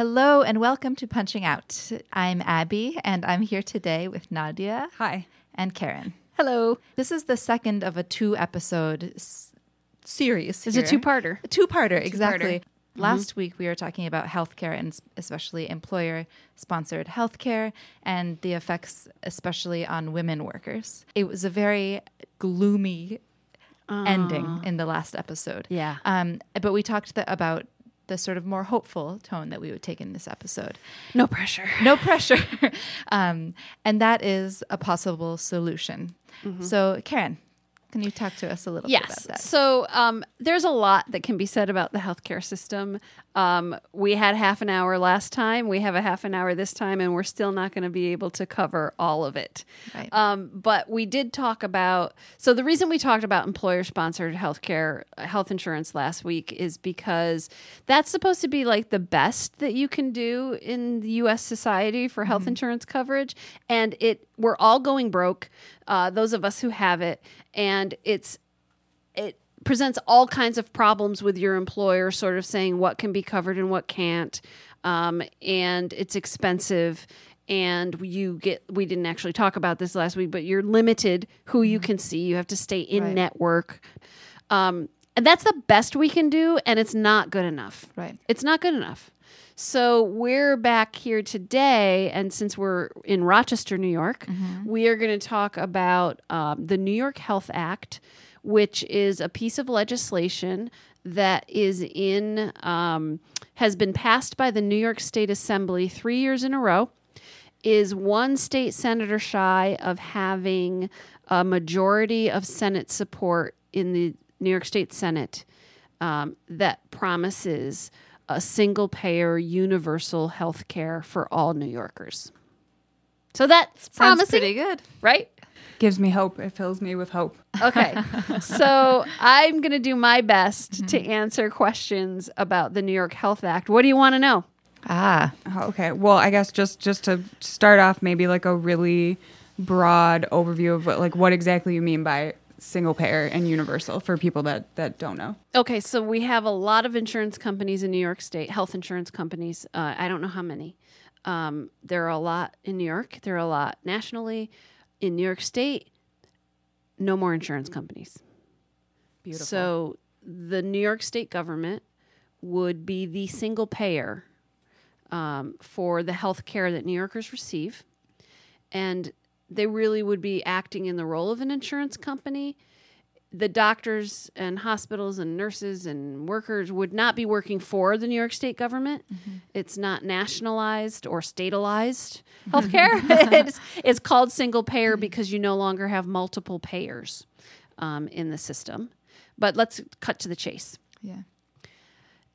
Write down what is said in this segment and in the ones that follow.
Hello and welcome to Punching Out. I'm Abby and I'm here today with Nadia. Hi. And Karen. Hello. This is the second of a two episode s- series. It's a two-parter. A two parter, exactly. Mm-hmm. Last week we were talking about healthcare and especially employer sponsored healthcare and the effects, especially on women workers. It was a very gloomy ending in the last episode. Yeah. Um, but we talked about the sort of more hopeful tone that we would take in this episode. No pressure. No pressure. um, and that is a possible solution. So, Karen, can you talk to us a little bit about Yes. that? So um, there's a lot that can be said about the healthcare system. Um, we had half an hour last time. We have a half an hour this time, and we're still not going to be able to cover all of it. Right. Um, but we did talk about. So the reason we talked about employer-sponsored healthcare, health insurance last week is because that's supposed to be like the best that you can do in the U.S. society for health insurance coverage, and it we're all going broke. Uh, those of us who have it, and it's it presents all kinds of problems with your employer, sort of saying what can be covered and what can't, um, and it's expensive. And you get, we didn't actually talk about this last week, but you're limited who you can see. You have to stay in Right. network. Um, and that's the best we can do, and it's not good enough. Right. It's not good enough. So we're back here today, and since we're in Rochester, New York, we are going to talk about um, the New York Health Act, which is a piece of legislation that is in um, has been passed by the New York State Assembly three years in a row. Is one state senator shy of having a majority of Senate support in the New York State Senate um, that promises a single payer universal health care for all New Yorkers. So that's Sounds promising, pretty good. right? gives me hope. It fills me with hope. Okay. so I'm going to do my best to Mm-hmm. answer questions about the New York Health Act. What do you want to know? Ah, Oh, Okay. Well, I guess just just to start off, maybe like a really broad overview of what like what exactly you mean by single payer and universal for people that that don't know. Okay, so we have a lot of insurance companies in New York State, health insurance companies. Uh, I don't know how many. Um, there are a lot in New York. There are a lot nationally. In New York State, no more insurance companies. Beautiful. So the New York State government would be the single payer um, for the health care that New Yorkers receive. And they really would be acting in the role of an insurance company. The doctors and hospitals and nurses and workers would not be working for the New York State government. It's not nationalized or statalized healthcare. it's, it's called single payer because you no longer have multiple payers um, in the system. But let's cut to the chase yeah.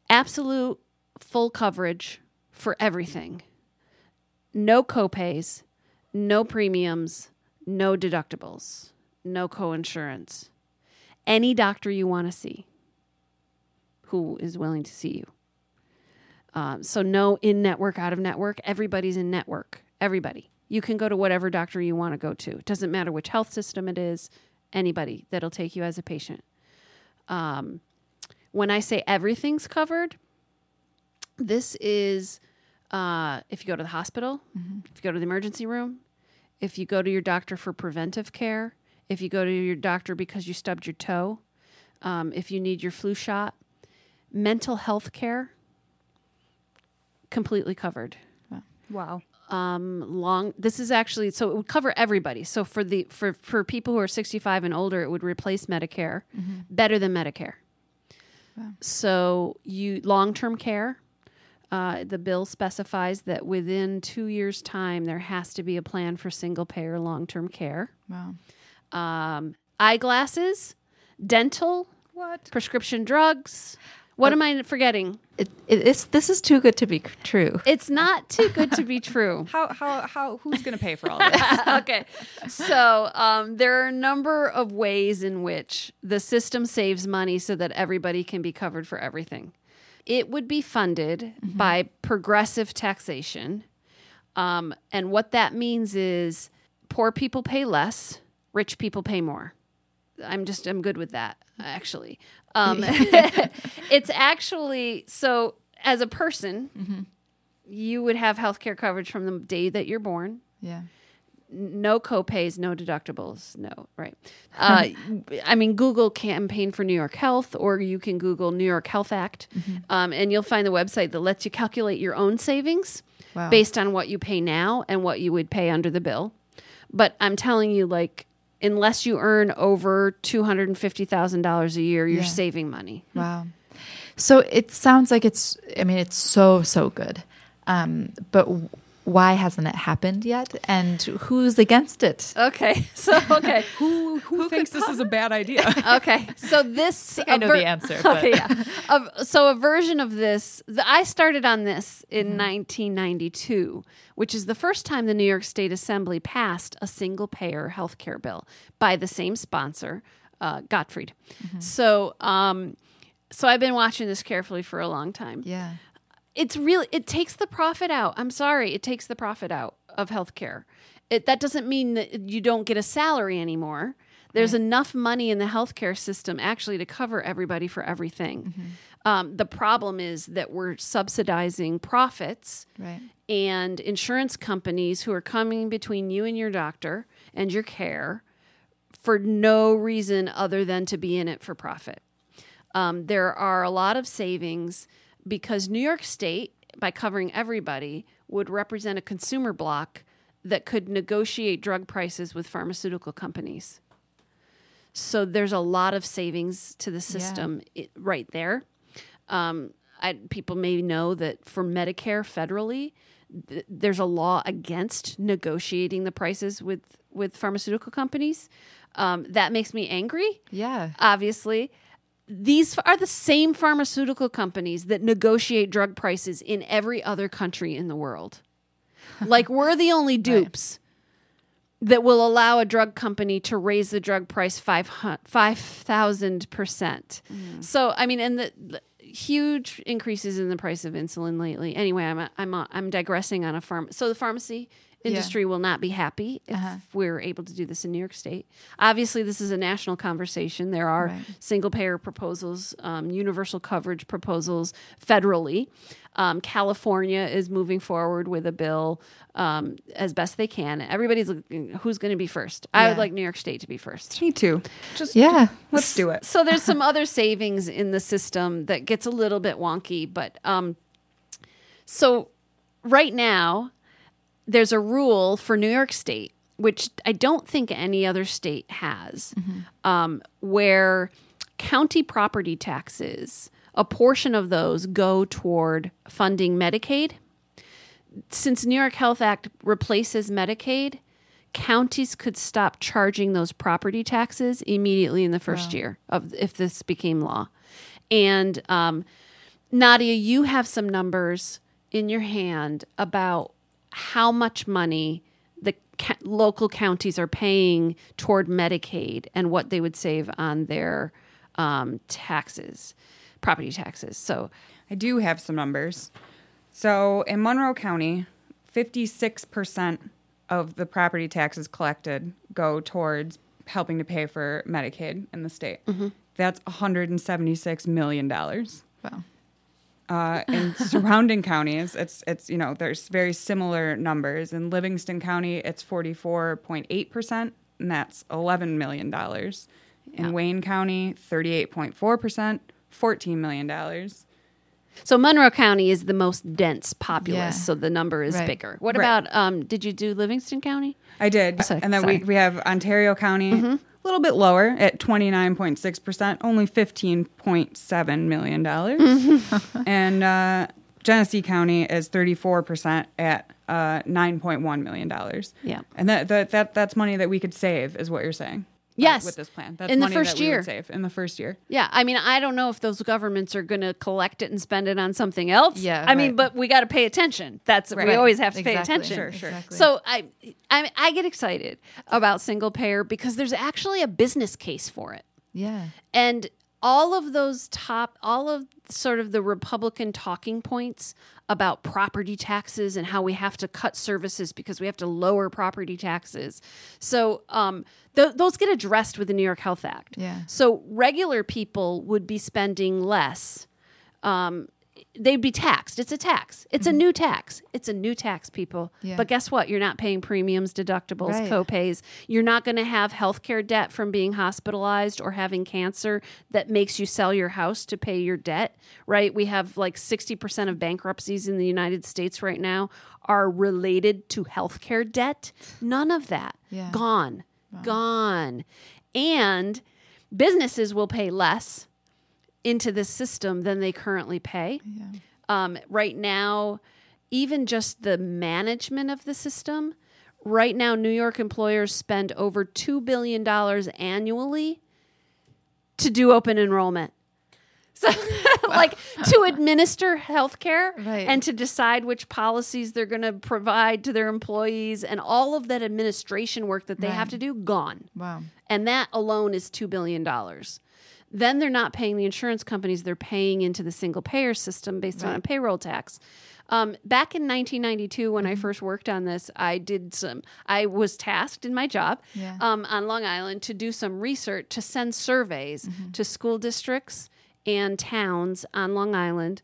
absolute full coverage for everything. No copays, no premiums, no deductibles, no coinsurance. Any doctor you want to see who is willing to see you. Um, so, no in network, out of network. Everybody's in network. Everybody. You can go to whatever doctor you want to go to. It doesn't matter which health system it is, anybody that'll take you as a patient. Um, when I say everything's covered, this is uh, if you go to the hospital, if you go to the emergency room, if you go to your doctor for preventive care, if you go to your doctor because you stubbed your toe, um, if you need your flu shot, mental health care, completely covered. Wow. um long this is actually so it would cover everybody. So for the for for people who are 65 and older it would replace medicare better than medicare. So you long-term care uh, the bill specifies that within two years time there has to be a plan for single payer long-term care Wow. um, eyeglasses dental What? prescription drugs What am I forgetting? It, it, it's, this is too good to be true. It's not too good to be true. How how how who's going to pay for all this? okay. So um, there are a number of ways in which the system saves money so that everybody can be covered for everything. It would be funded by progressive taxation. Um, and what that means is poor people pay less, rich people pay more. I'm just, I'm good with that, actually. Um, it's actually, so as a person, you would have health care coverage from the day that you're born yeah. No copays, no deductibles. No, right. Uh, I mean, Google campaign for New York Health, or you can Google New York Health Act, um, and you'll find the website that lets you calculate your own savings Wow. based on what you pay now and what you would pay under the bill. But I'm telling you, like, unless you earn over two hundred and fifty thousand dollars a year, you're Yeah. saving money. Wow. So it sounds like it's, I mean, it's so, so good. Um, but why hasn't it happened yet? And who's against it? Okay, so okay. who who, thinks this is a bad idea? Okay, so this I know a the answer, but- Okay, yeah. A- so a version of this, the, I started on this in 1992, which is the first time the New York State Assembly passed a single-payer health care bill by the same sponsor, uh, Gottfried. So, um, so I've been watching this carefully for a long time Yeah. It's really it takes the profit out. I'm sorry, it takes the profit out of healthcare. It that doesn't mean that you don't get a salary anymore. There's enough money in the healthcare system actually to cover everybody for everything. Um, the problem is that we're subsidizing profits Right. and insurance companies who are coming between you and your doctor and your care for no reason other than to be in it for profit. Um, there are a lot of savings because New York State, by covering everybody, would represent a consumer block that could negotiate drug prices with pharmaceutical companies. So there's a lot of savings to the system i right there. Um, I, people may know that for Medicare federally, th- there's a law against negotiating the prices with with pharmaceutical companies. Um, that makes me angry Yeah. obviously. These are the same pharmaceutical companies that negotiate drug prices in every other country in the world. like we're the only dupes that will allow a drug company to raise the drug price 5000 percent. Mm. So I mean, and the, the huge increases in the price of insulin lately. Anyway, I'm I'm I'm digressing on a farm. So the pharmacy industry will not be happy if we're able to do this in New York State. Obviously, this is a national conversation. There are Right. single payer proposals, um, universal coverage proposals federally. Um, California is moving forward with a bill um, as best they can. Everybody's looking who's going to be first. I would like New York State to be first. Me too. Just Yeah. let's do it. So there's some other savings in the system that gets a little bit wonky, but um, so right now there's a rule for New York State, which I don't think any other state has, um, where county property taxes, a portion of those go toward funding Medicaid. Since New York Health Act replaces Medicaid, counties could stop charging those property taxes immediately in the first year of if this became law. And um, Nadia, you have some numbers in your hand about how much money the ca- local counties are paying toward Medicaid and what they would save on their um, taxes, property taxes. So, I do have some numbers. So in Monroe County, 56% of the property taxes collected go towards helping to pay for Medicaid in the state. That's $176 million. Wow. Uh, in surrounding counties, it's it's you know there's very similar numbers. In Livingston County, it's 44.8 percent, and that's 11 million dollars. In Wayne County, 38.4 percent, 14 million dollars. so Monroe County is the most dense populous, Yeah. so the number is Right. bigger. What Right. about? Um, did you do Livingston County? I did, sorry, and then sorry. we we have Ontario County, a little bit lower at 29.6 percent, only 15.7 million dollars, and uh, Genesee County is 34 percent at uh, 9.1 million dollars. Yeah. And that, that that that's money that we could save, is what you're saying. Uh, yes. with this plan. That's In the money first that we would year. save in the first year. Yeah, I mean, I don't know if those governments are going to collect it and spend it on something else. Yeah, I mean, but we got to pay attention. That's right. we always have to pay attention. Sure, sure. Exactly. So I, I, I get excited about single payer because there's actually a business case for it, yeah. and all of those top, all of sort of the Republican talking points about property taxes and how we have to cut services because we have to lower property taxes. So um, th- those get addressed with the New York Health Act. Yeah. So regular people would be spending less. Um, they'd be taxed. It's a tax. It's a new tax. It's a new tax, people. Mm-hmm. Yeah. But guess what? You're not paying premiums, deductibles, Right. copays. You're not going to have healthcare debt from being hospitalized or having cancer that makes you sell your house to pay your debt, right? We have like 60% of bankruptcies in the United States right now are related to healthcare debt. None of that. Yeah. Gone. Gone. And businesses will pay less into this system than they currently pay. Um, right now, even just the management of the system, right now, New York employers spend over $2 billion annually to do open enrollment. So, like to administer healthcare Right. and to decide which policies they're going to provide to their employees and all of that administration work that they have to do, gone Wow. and that alone is $2 billion. Then they're not paying the insurance companies, they're paying into the single payer system based on a payroll tax. Um, back in 1992, when Mm-hmm. I first worked on this, I did some, I was tasked in my job Yeah. um, on Long Island to do some research to send surveys Mm-hmm. to school districts and towns on Long Island.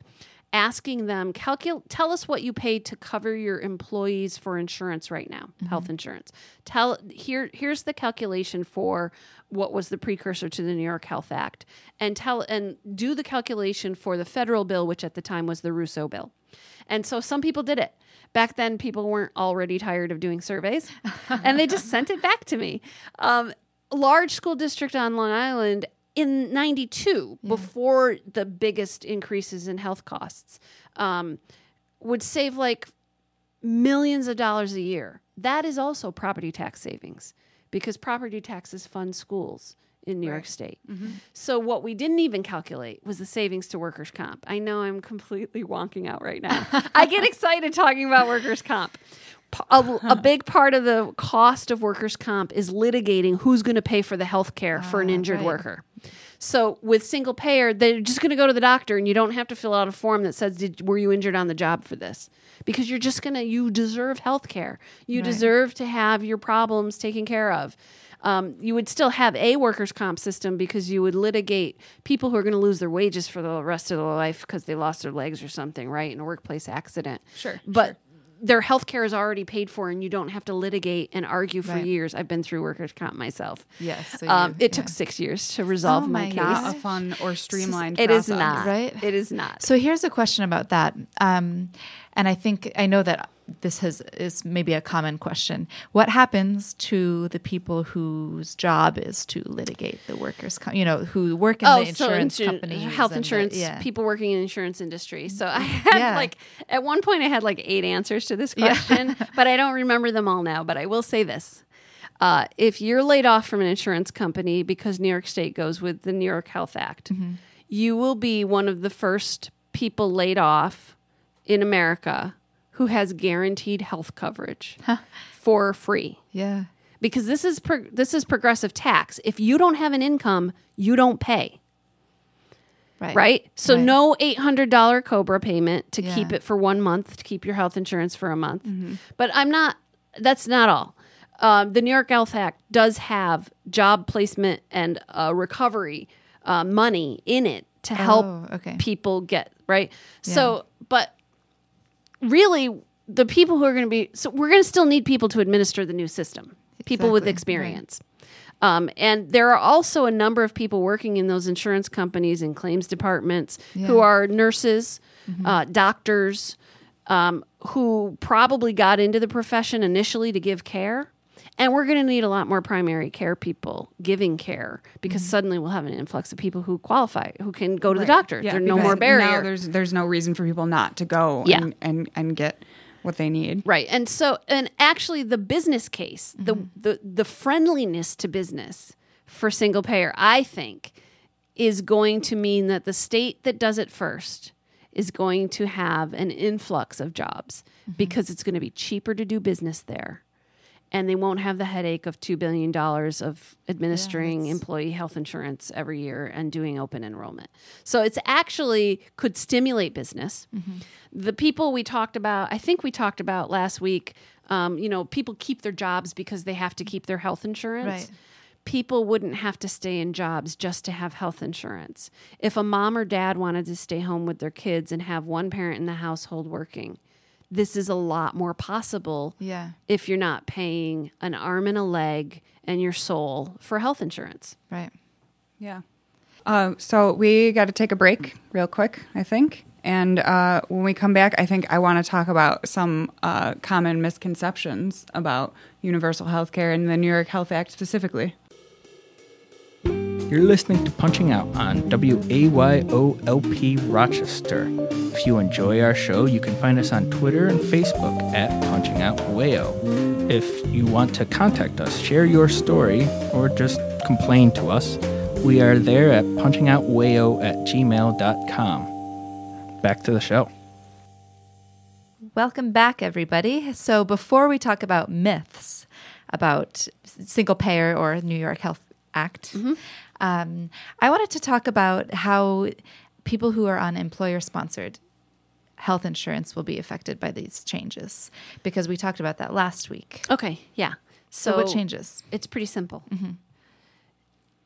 Asking them, calcul- tell us what you pay to cover your employees for insurance right now, Mm-hmm. health insurance. Tell here, here's the calculation for what was the precursor to the New York Health Act, and tell and do the calculation for the federal bill, which at the time was the Russo bill. And so some people did it. Back then, people weren't already tired of doing surveys, and they just sent it back to me. Um, large school district on Long Island in 92, before the biggest increases in health costs, um, would save like millions of dollars a year. That is also property tax savings because property taxes fund schools in New York State. So what we didn't even calculate was the savings to workers' comp. I know I'm completely wonking out right now. I get excited talking about workers' comp. A big part of the cost of workers' comp is litigating who's going to pay for the health care for an Ah, injured right. worker. So with single payer, they're just going to go to the doctor, and you don't have to fill out a form that says, "Did were you injured on the job for this?" Because you're just gonna you deserve health care. You Right. deserve to have your problems taken care of. Um, you would still have a workers' comp system because you would litigate people who are going to lose their wages for the rest of their life because they lost their legs or something, right, in a workplace accident. Sure, but their health care is already paid for, and you don't have to litigate and argue for Right. years. I've been through workers' comp myself. Yes. so Um, you- it took six years to resolve Oh my, my case. Not a fun or streamlined. It is not. Right? It is not. So here's a question about that. Um, and I think I know that this has is maybe a common question. What happens to the people whose job is to litigate the workers, com- you know, who work in the insurance insu- companies, health and the- insurance yeah. people working in the insurance industry. So I had Yeah. like at one point I had like eight answers to this question, but I don't remember them all now. But I will say this: uh, if you're laid off from an insurance company because New York State goes with the New York Health Act, Mm-hmm. you will be one of the first people laid off in America who has guaranteed health coverage for free Yeah. because this is pro- this is progressive tax. If you don't have an income, you don't pay Right. right? So Right. no eight hundred dollar Cobra payment to keep it for one month to keep your health insurance for a month. But I'm not. That's not all. Um, the New York Health Act does have job placement and uh, recovery uh, money in it to help Oh, okay. people get right. So, but really, the people who are going to be so we're going to still need people to administer the new system. People with Exactly, right. experience. Um, and there are also a number of people working in those insurance companies and claims departments who Yeah. Mm-hmm. are nurses, uh, doctors, um, who probably got into the profession initially to give care. And we're going to need a lot more primary care people giving care because Mm-hmm. suddenly we'll have an influx of people who qualify, who can go to the doctor. Yeah, There's no more barrier. Now there's there's no reason for people not to go Yeah. and, and, and get what they need. Right. And so and actually the business case, Mm-hmm. the the friendliness to business for single payer, I think, is going to mean that the state that does it first is going to have an influx of jobs because it's going to be cheaper to do business there. And they won't have the headache of $2 billion of administering that's- employee health insurance every year and doing open enrollment. So it's actually could stimulate business. The people we talked about, I think we talked about last week, um, you know, people keep their jobs because they have to keep their health insurance Right. people wouldn't have to stay in jobs just to have health insurance. If a mom or dad wanted to stay home with their kids and have one parent in the household working, this is a lot more possible Yeah. if you're not paying an arm and a leg and your soul for health insurance. Right. Yeah. Uh, so we got to take a break real quick, I think. And uh, when we come back, I think I want to talk about some uh, common misconceptions about universal health care and the New York Health Act specifically. You're listening to Punching Out on WAYOLP Rochester. If you enjoy our show, you can find us on Twitter and Facebook at Punching Out Wayo. If you want to contact us, share your story, or just complain to us, we are there at punchingoutwayo at gmail.com. Back to the show. Welcome back, everybody. So, before we talk about myths about single payer or New York Health Act, mm-hmm. Um, I wanted to talk about how people who are on employer sponsored health insurance will be affected by these changes because we talked about that last week. Okay, yeah. So, what changes? It's pretty simple. Mm-hmm.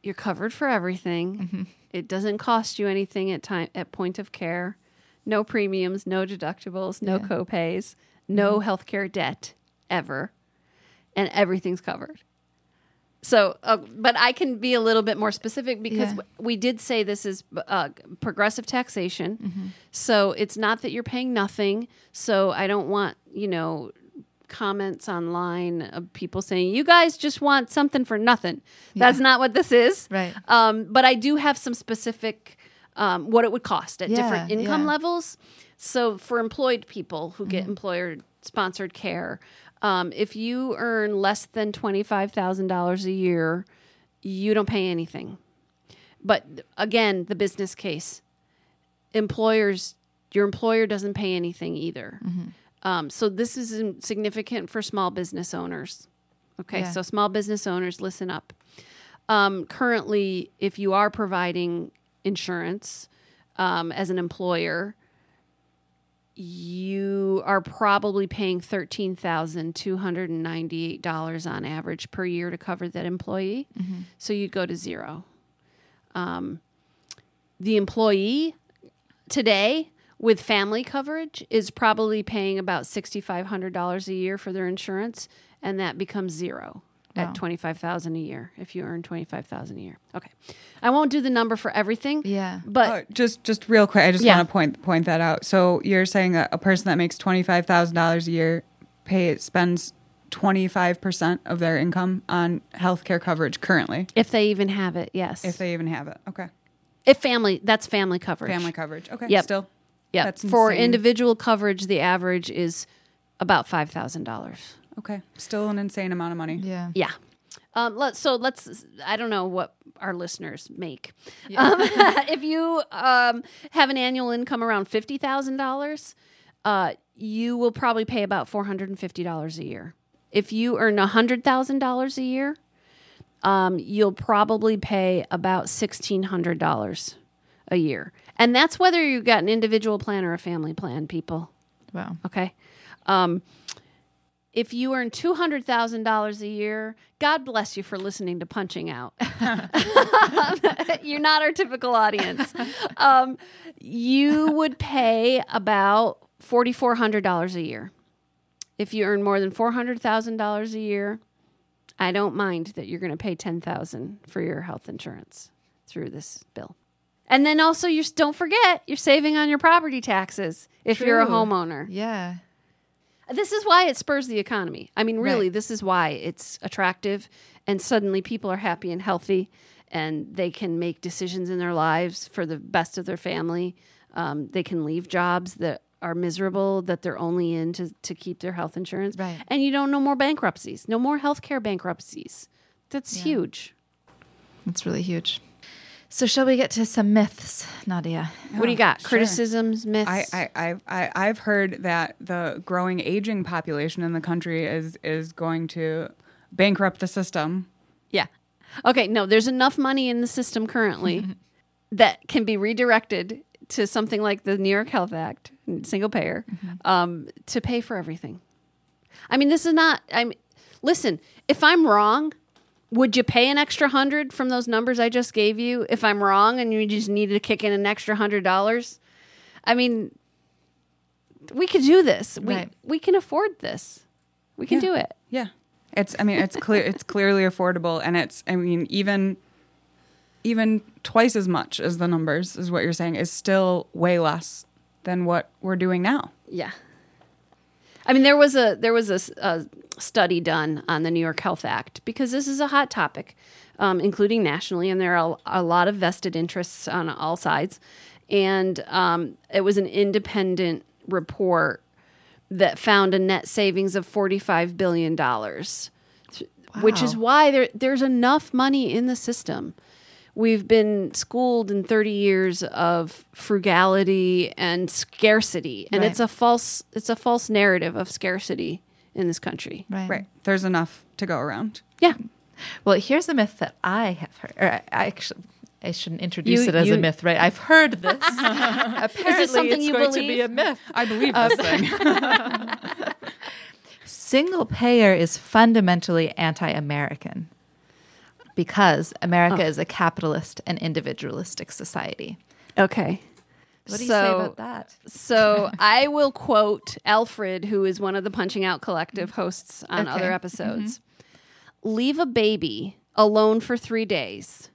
You're covered for everything. Mm-hmm. It doesn't cost you anything at time at point of care. No premiums, no deductibles, no Yeah. copays, no mm-hmm. healthcare debt ever, and everything's covered. So, uh, but I can be a little bit more specific because Yeah. we did say this is uh, progressive taxation. So it's not that you're paying nothing. So I don't want you know comments online of people saying you guys just want something for nothing. That's not what this is. Right. Um, but I do have some specific um, what it would cost at different income yeah. levels. So for employed people who Mm-hmm. get employer sponsored care, um, if you earn less than twenty five thousand dollars a year, you don't pay anything. But again, the business case, employers, your employer doesn't pay anything either. Mm-hmm. Um, so this is significant for small business owners. Okay, Yeah. so small business owners, listen up. Um, currently, if you are providing insurance um, as an employer, you are probably paying thirteen thousand two hundred and ninety-eight dollars on average per year to cover that employee. So you'd go to zero. Um, the employee today with family coverage is probably paying about $6500 a year for their insurance and that becomes zero Wow. at 25000 a year if you earn 25000 a year okay i won't do the number for everything Yeah. but Uh, just just real quick, I just Yeah. want to point point that out. So you're saying that a person that makes twenty five thousand dollars a year pay spends twenty five percent of their income on healthcare coverage currently, if they even have it yes if they even have it. Okay, if family that's family coverage family coverage. Okay, Yep. still. yeah That's for insane. individual coverage the average is about $5000 Okay, still an insane amount of money. Yeah. Yeah. Um, let, so let's, I don't know what our listeners make. Um, if you um, have an annual income around $50,000, uh, you will probably pay about $450 a year. If you earn $100,000 a year, um, you'll probably pay about $1,600 a year. And that's whether you've got an individual plan or a family plan, people. Wow. Okay. If you earn two hundred thousand dollars a year, God bless you for listening to Punching Out. You're not our typical audience. Um, you would pay about forty four hundred dollars a year. If you earn more than four hundred thousand dollars a year, I don't mind that you're going to pay ten thousand for your health insurance through this bill. And then also, you don't forget you're saving on your property taxes if you're a homeowner. Yeah. This is why it spurs the economy. I mean, really, Right. this is why it's attractive, and suddenly people are happy and healthy, and they can make decisions in their lives for the best of their family. Um, they can leave jobs that are miserable that they're only in to, to keep their health insurance. Right. And you don't know more bankruptcies, no more healthcare bankruptcies. That's huge. That's really huge. So, shall we get to some myths, Nadia? what do you got? sure. Criticisms, myths. I, I, I, I, I've heard that the growing aging population in the country is is going to bankrupt the system. Yeah. Okay, no, there's enough money in the system currently that can be redirected to something like the New York Health Act, single payer, um, to pay for everything. I mean, this is not. I'm. Listen, if I'm wrong, would you pay an extra hundred from those numbers I just gave you? If I'm wrong and you just needed to kick in an extra hundred dollars, I mean, we could do this. We Right. we can afford this. We can Yeah. do it. Yeah, it's. I mean, it's clear. it's clearly affordable, and it's. I mean, even even twice as much as the numbers is what you're saying is still way less than what we're doing now. Yeah. I mean, there was a there was a, a study done on the New York Health Act because this is a hot topic, um, including nationally, and there are a, lot of vested interests on all sides. And um, it was an independent report that found a net savings of forty five billion dollars, which is why there there's enough money in the system. We've been schooled in 30 years of frugality and scarcity, and Right. it's a false it's a false narrative of scarcity in this country. Right. Right. There's enough to go around. Yeah. Well, here's a myth that I have heard. Or I, I actually, I shouldn't introduce You- it as you- a myth, right? I've heard this. Apparently, something it's you going to be a myth. I believe this thing. Single payer is fundamentally anti-American because America oh. is a capitalist and individualistic society. Okay. What do you So- say about that? So I will quote Alfred, who is one of the Punching Out Collective hosts on Okay. other mm-hmm. episodes. Leave a baby alone for three days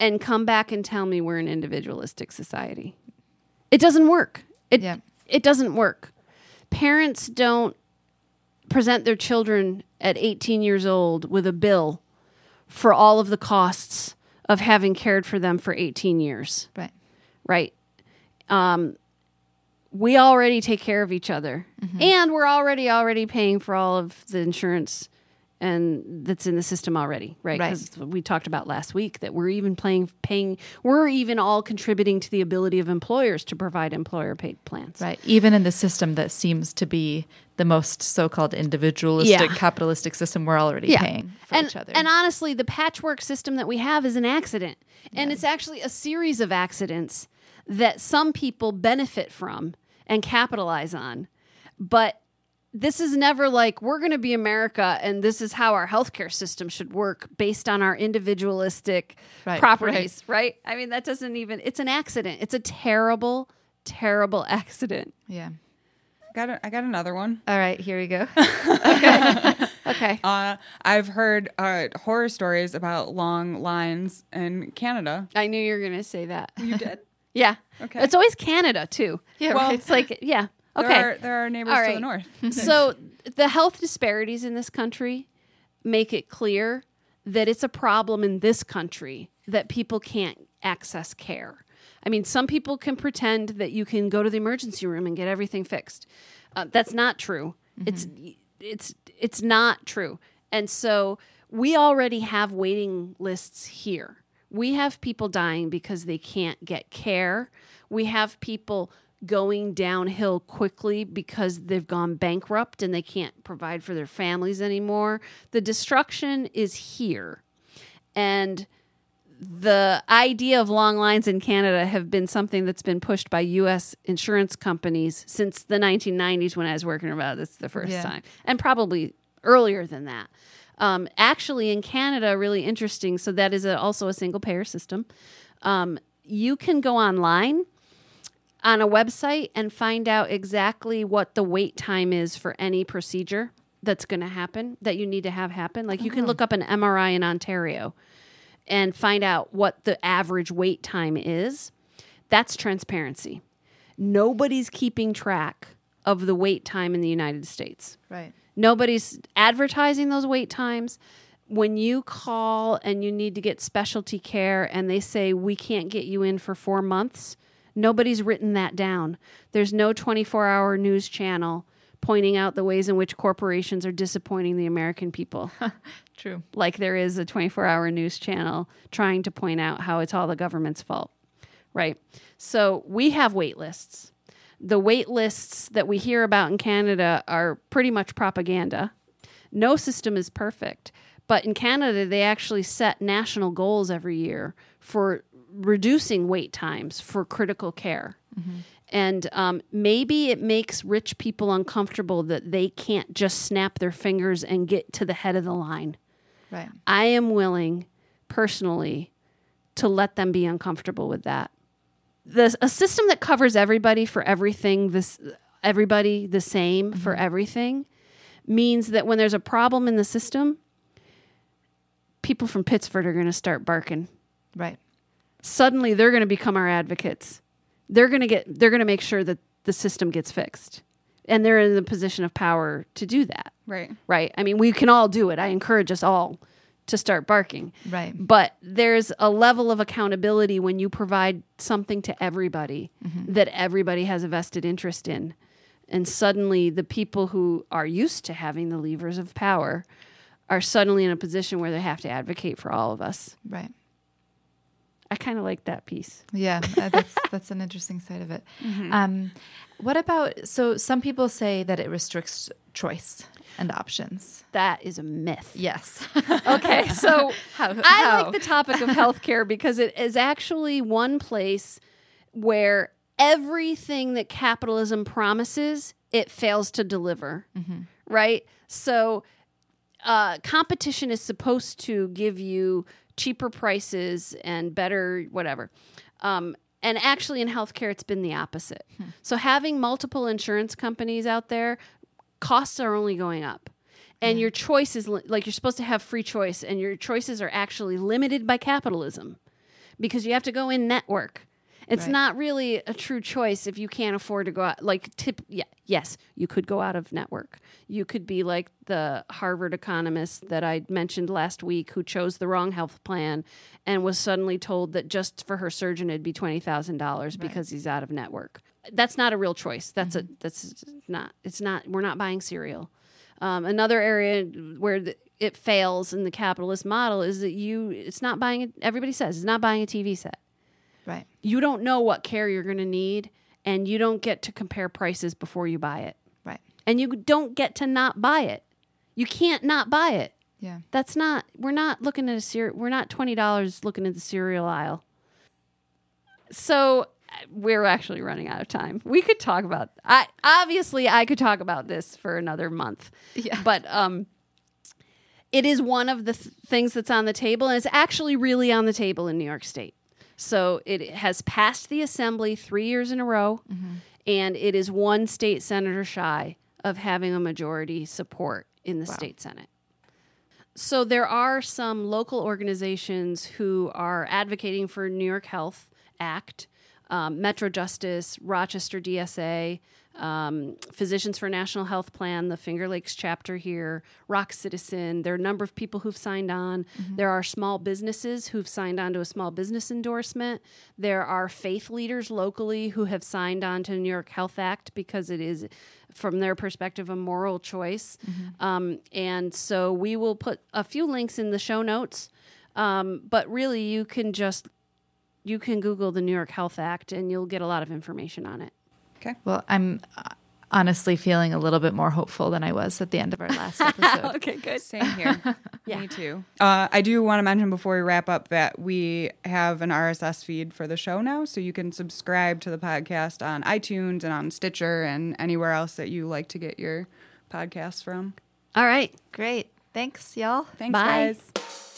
and come back and tell me we're an individualistic society. It doesn't work. It, Yeah. it doesn't work. Parents don't present their children at 18 years old with a bill for all of the costs of having cared for them for 18 years Right. right? Um, we already take care of each other, and we're already already paying for all of the insurance and that's in the system already, right? Right. Because we talked about last week that we're even playing paying we're even all contributing to the ability of employers to provide employer paid plans. Right. Even in the system that seems to be the most so-called individualistic Yeah. capitalistic system, we're already paying for and, each other. And honestly, the patchwork system that we have is an accident. And it's actually a series of accidents that some people benefit from and capitalize on. But this is never like we're going to be America and this is how our healthcare system should work based on our individualistic Right, properties, right. I mean, that doesn't even, it's an accident. It's a terrible, terrible accident. yeah. got a, I got another one. All right, here we go. Okay. Uh, I've heard uh, horror stories about long lines in Canada. I knew you were going to say that. You did. Yeah. Okay. It's always Canada, too. Yeah, Well, right. It's like, yeah. Okay. There are, there are neighbors All to the north. so the health disparities in this country make it clear that it's a problem in this country that people can't access care. I mean, some people can pretend that you can go to the emergency room and get everything fixed. Uh, that's not true. It's it's it's not true. And so we already have waiting lists here. We have people dying because they can't get care. We have people going downhill quickly because they've gone bankrupt and they can't provide for their families anymore. The destruction is here. And the idea of long lines in Canada have been something that's been pushed by U.S. insurance companies since the 1990s when I was working about this the first Yeah. time, and probably earlier than that. Um, actually, in Canada, really interesting. So that is a, also a single payer system. Um, you can go online on a website and find out exactly what the wait time is for any procedure that's going to happen that you need to have happen. Like you can look up an MRI in Ontario and find out what the average wait time is. That's transparency. Nobody's keeping track of the wait time in the United States. right. Nobody's advertising those wait times. When you call and you need to get specialty care and they say, we can't get you in for four months, nobody's written that down. There's no 24 hour news channel pointing out the ways in which corporations are disappointing the American people. True. like there is a 24 hour news channel trying to point out how it's all the government's fault. Right. So we have wait lists. The wait lists that we hear about in Canada are pretty much propaganda. No system is perfect. But in Canada, they actually set national goals every year for reducing wait times for critical care. And um, maybe it makes rich people uncomfortable that they can't just snap their fingers and get to the head of the line. Right. I am willing personally to let them be uncomfortable with that. The, a system that covers everybody for everything, this everybody the same for mm-hmm. everything, means that when there's a problem in the system, people from Pittsford are going to start barking. Right. Suddenly, they're going to become our advocates. They're going to get. They're going to make sure that the system gets fixed, and they're in the position of power to do that Right. right? I mean, we can all do it. I encourage us all to start barking. Right. But there's a level of accountability when you provide something to everybody mm-hmm. that everybody has a vested interest in. And suddenly the people who are used to having the levers of power are suddenly in a position where they have to advocate for all of us. Right. I kind of like that piece. Yeah, uh, that's that's an interesting side of it. Um, what about so some people say that it restricts choice and options. That is a myth. Yes. Okay, so How- I how? like the topic of healthcare because it is actually one place where everything that capitalism promises it fails to deliver. Right? So uh, competition is supposed to give you cheaper prices and better whatever. Um, and actually, in healthcare, it's been the opposite. So, having multiple insurance companies out there, costs are only going up. And your choices, like you're supposed to have free choice, and your choices are actually limited by capitalism because you have to go in network. It's Right. not really a true choice if you can't afford to go out. Like tip, yeah, yes, you could go out of network. You could be like the Harvard economist that I mentioned last week, who chose the wrong health plan and was suddenly told that just for her surgeon it'd be twenty thousand dollars because he's out of network. That's not a real choice. That's a that's not. It's not. We're not buying cereal. Um, another area where the, it fails in the capitalist model is that you. It's not buying. Everybody says it's not buying a TV set right. you don't know what care you're going to need and you don't get to compare prices before you buy it Right. and you don't get to not buy it you can't not buy it Yeah. that's not we're not looking at a cereal we're not $20 looking at the cereal aisle so we're actually running out of time we could talk about i obviously i could talk about this for another month Yeah. but um it is one of the th- things that's on the table and it's actually really on the table in new york state so it has passed the assembly three years in a row and it is one state senator shy of having a majority support in the state senate. So there are some local organizations who are advocating for New York Health Act, um, Metro Justice, Rochester DSA, um, Physicians for National Health Plan, the Finger Lakes chapter here, ROC Citizen. There are a number of people who've signed on. There are small businesses who've signed on to a small business endorsement. There are faith leaders locally who have signed on to the New York Health Act because it is, from their perspective, a moral choice. Um, and so we will put a few links in the show notes. Um, but really, you can just you can Google the New York Health Act and you'll get a lot of information on it. Okay. Well, I'm uh, honestly feeling a little bit more hopeful than I was at the end of our last episode. okay, good. Same here. Yeah. Me too. Uh, I do want to mention before we wrap up that we have an RSS feed for the show now, so you can subscribe to the podcast on iTunes and on Stitcher and anywhere else that you like to get your podcasts from. All right. Great. Thanks, y'all. Thanks, Bye. guys.